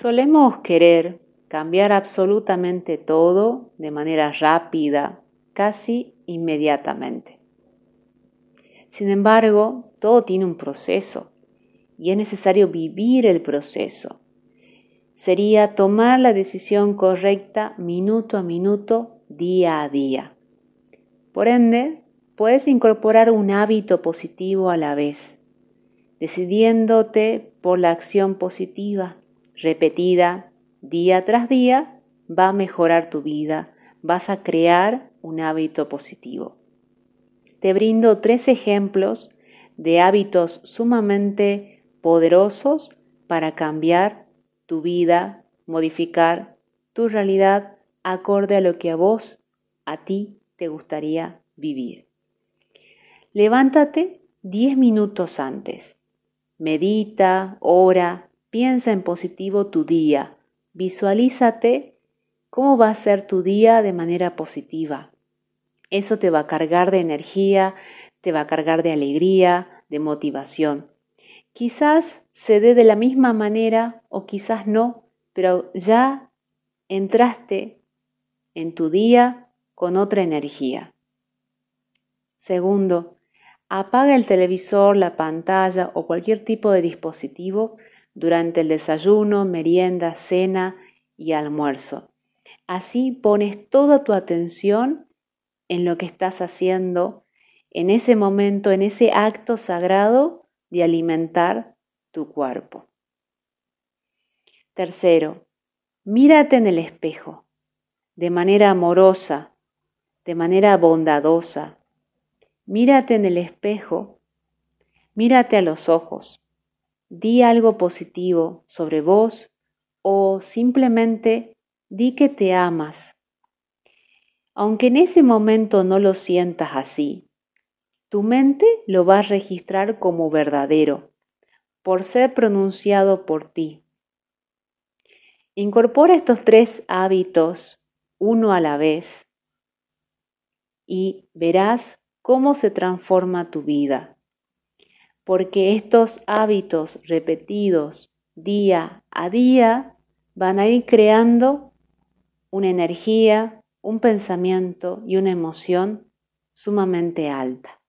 Solemos querer cambiar absolutamente todo de manera rápida, casi inmediatamente. Sin embargo, todo tiene un proceso y es necesario vivir el proceso. Sería tomar la decisión correcta minuto a minuto, día a día. Por ende, puedes incorporar un hábito positivo a la vez, decidiéndote por la acción positiva, repetida día tras día, va a mejorar tu vida, vas a crear un hábito positivo. Te brindo tres ejemplos de hábitos sumamente poderosos para cambiar tu vida, modificar tu realidad acorde a lo que a vos, a ti, te gustaría vivir. Levántate 10 minutos antes. Medita, ora, piensa en positivo tu día. Visualízate cómo va a ser tu día de manera positiva. Eso te va a cargar de energía, te va a cargar de alegría, de motivación. Quizás se dé de la misma manera o quizás no, pero ya entraste en tu día con otra energía. Segundo, Apaga el televisor, la pantalla o cualquier tipo de dispositivo durante el desayuno, merienda, cena y almuerzo. Así pones toda tu atención en lo que estás haciendo en ese momento, en ese acto sagrado de alimentar tu cuerpo. Tercero, mírate en el espejo de manera amorosa, de manera bondadosa, Mírate en el espejo, mírate a los ojos, di algo positivo sobre vos o simplemente di que te amas. Aunque en ese momento no lo sientas así, tu mente lo va a registrar como verdadero, por ser pronunciado por ti. Incorpora estos tres hábitos uno a la vez y verás cómo se transforma tu vida. Porque estos hábitos repetidos día a día van a ir creando una energía, un pensamiento y una emoción sumamente alta.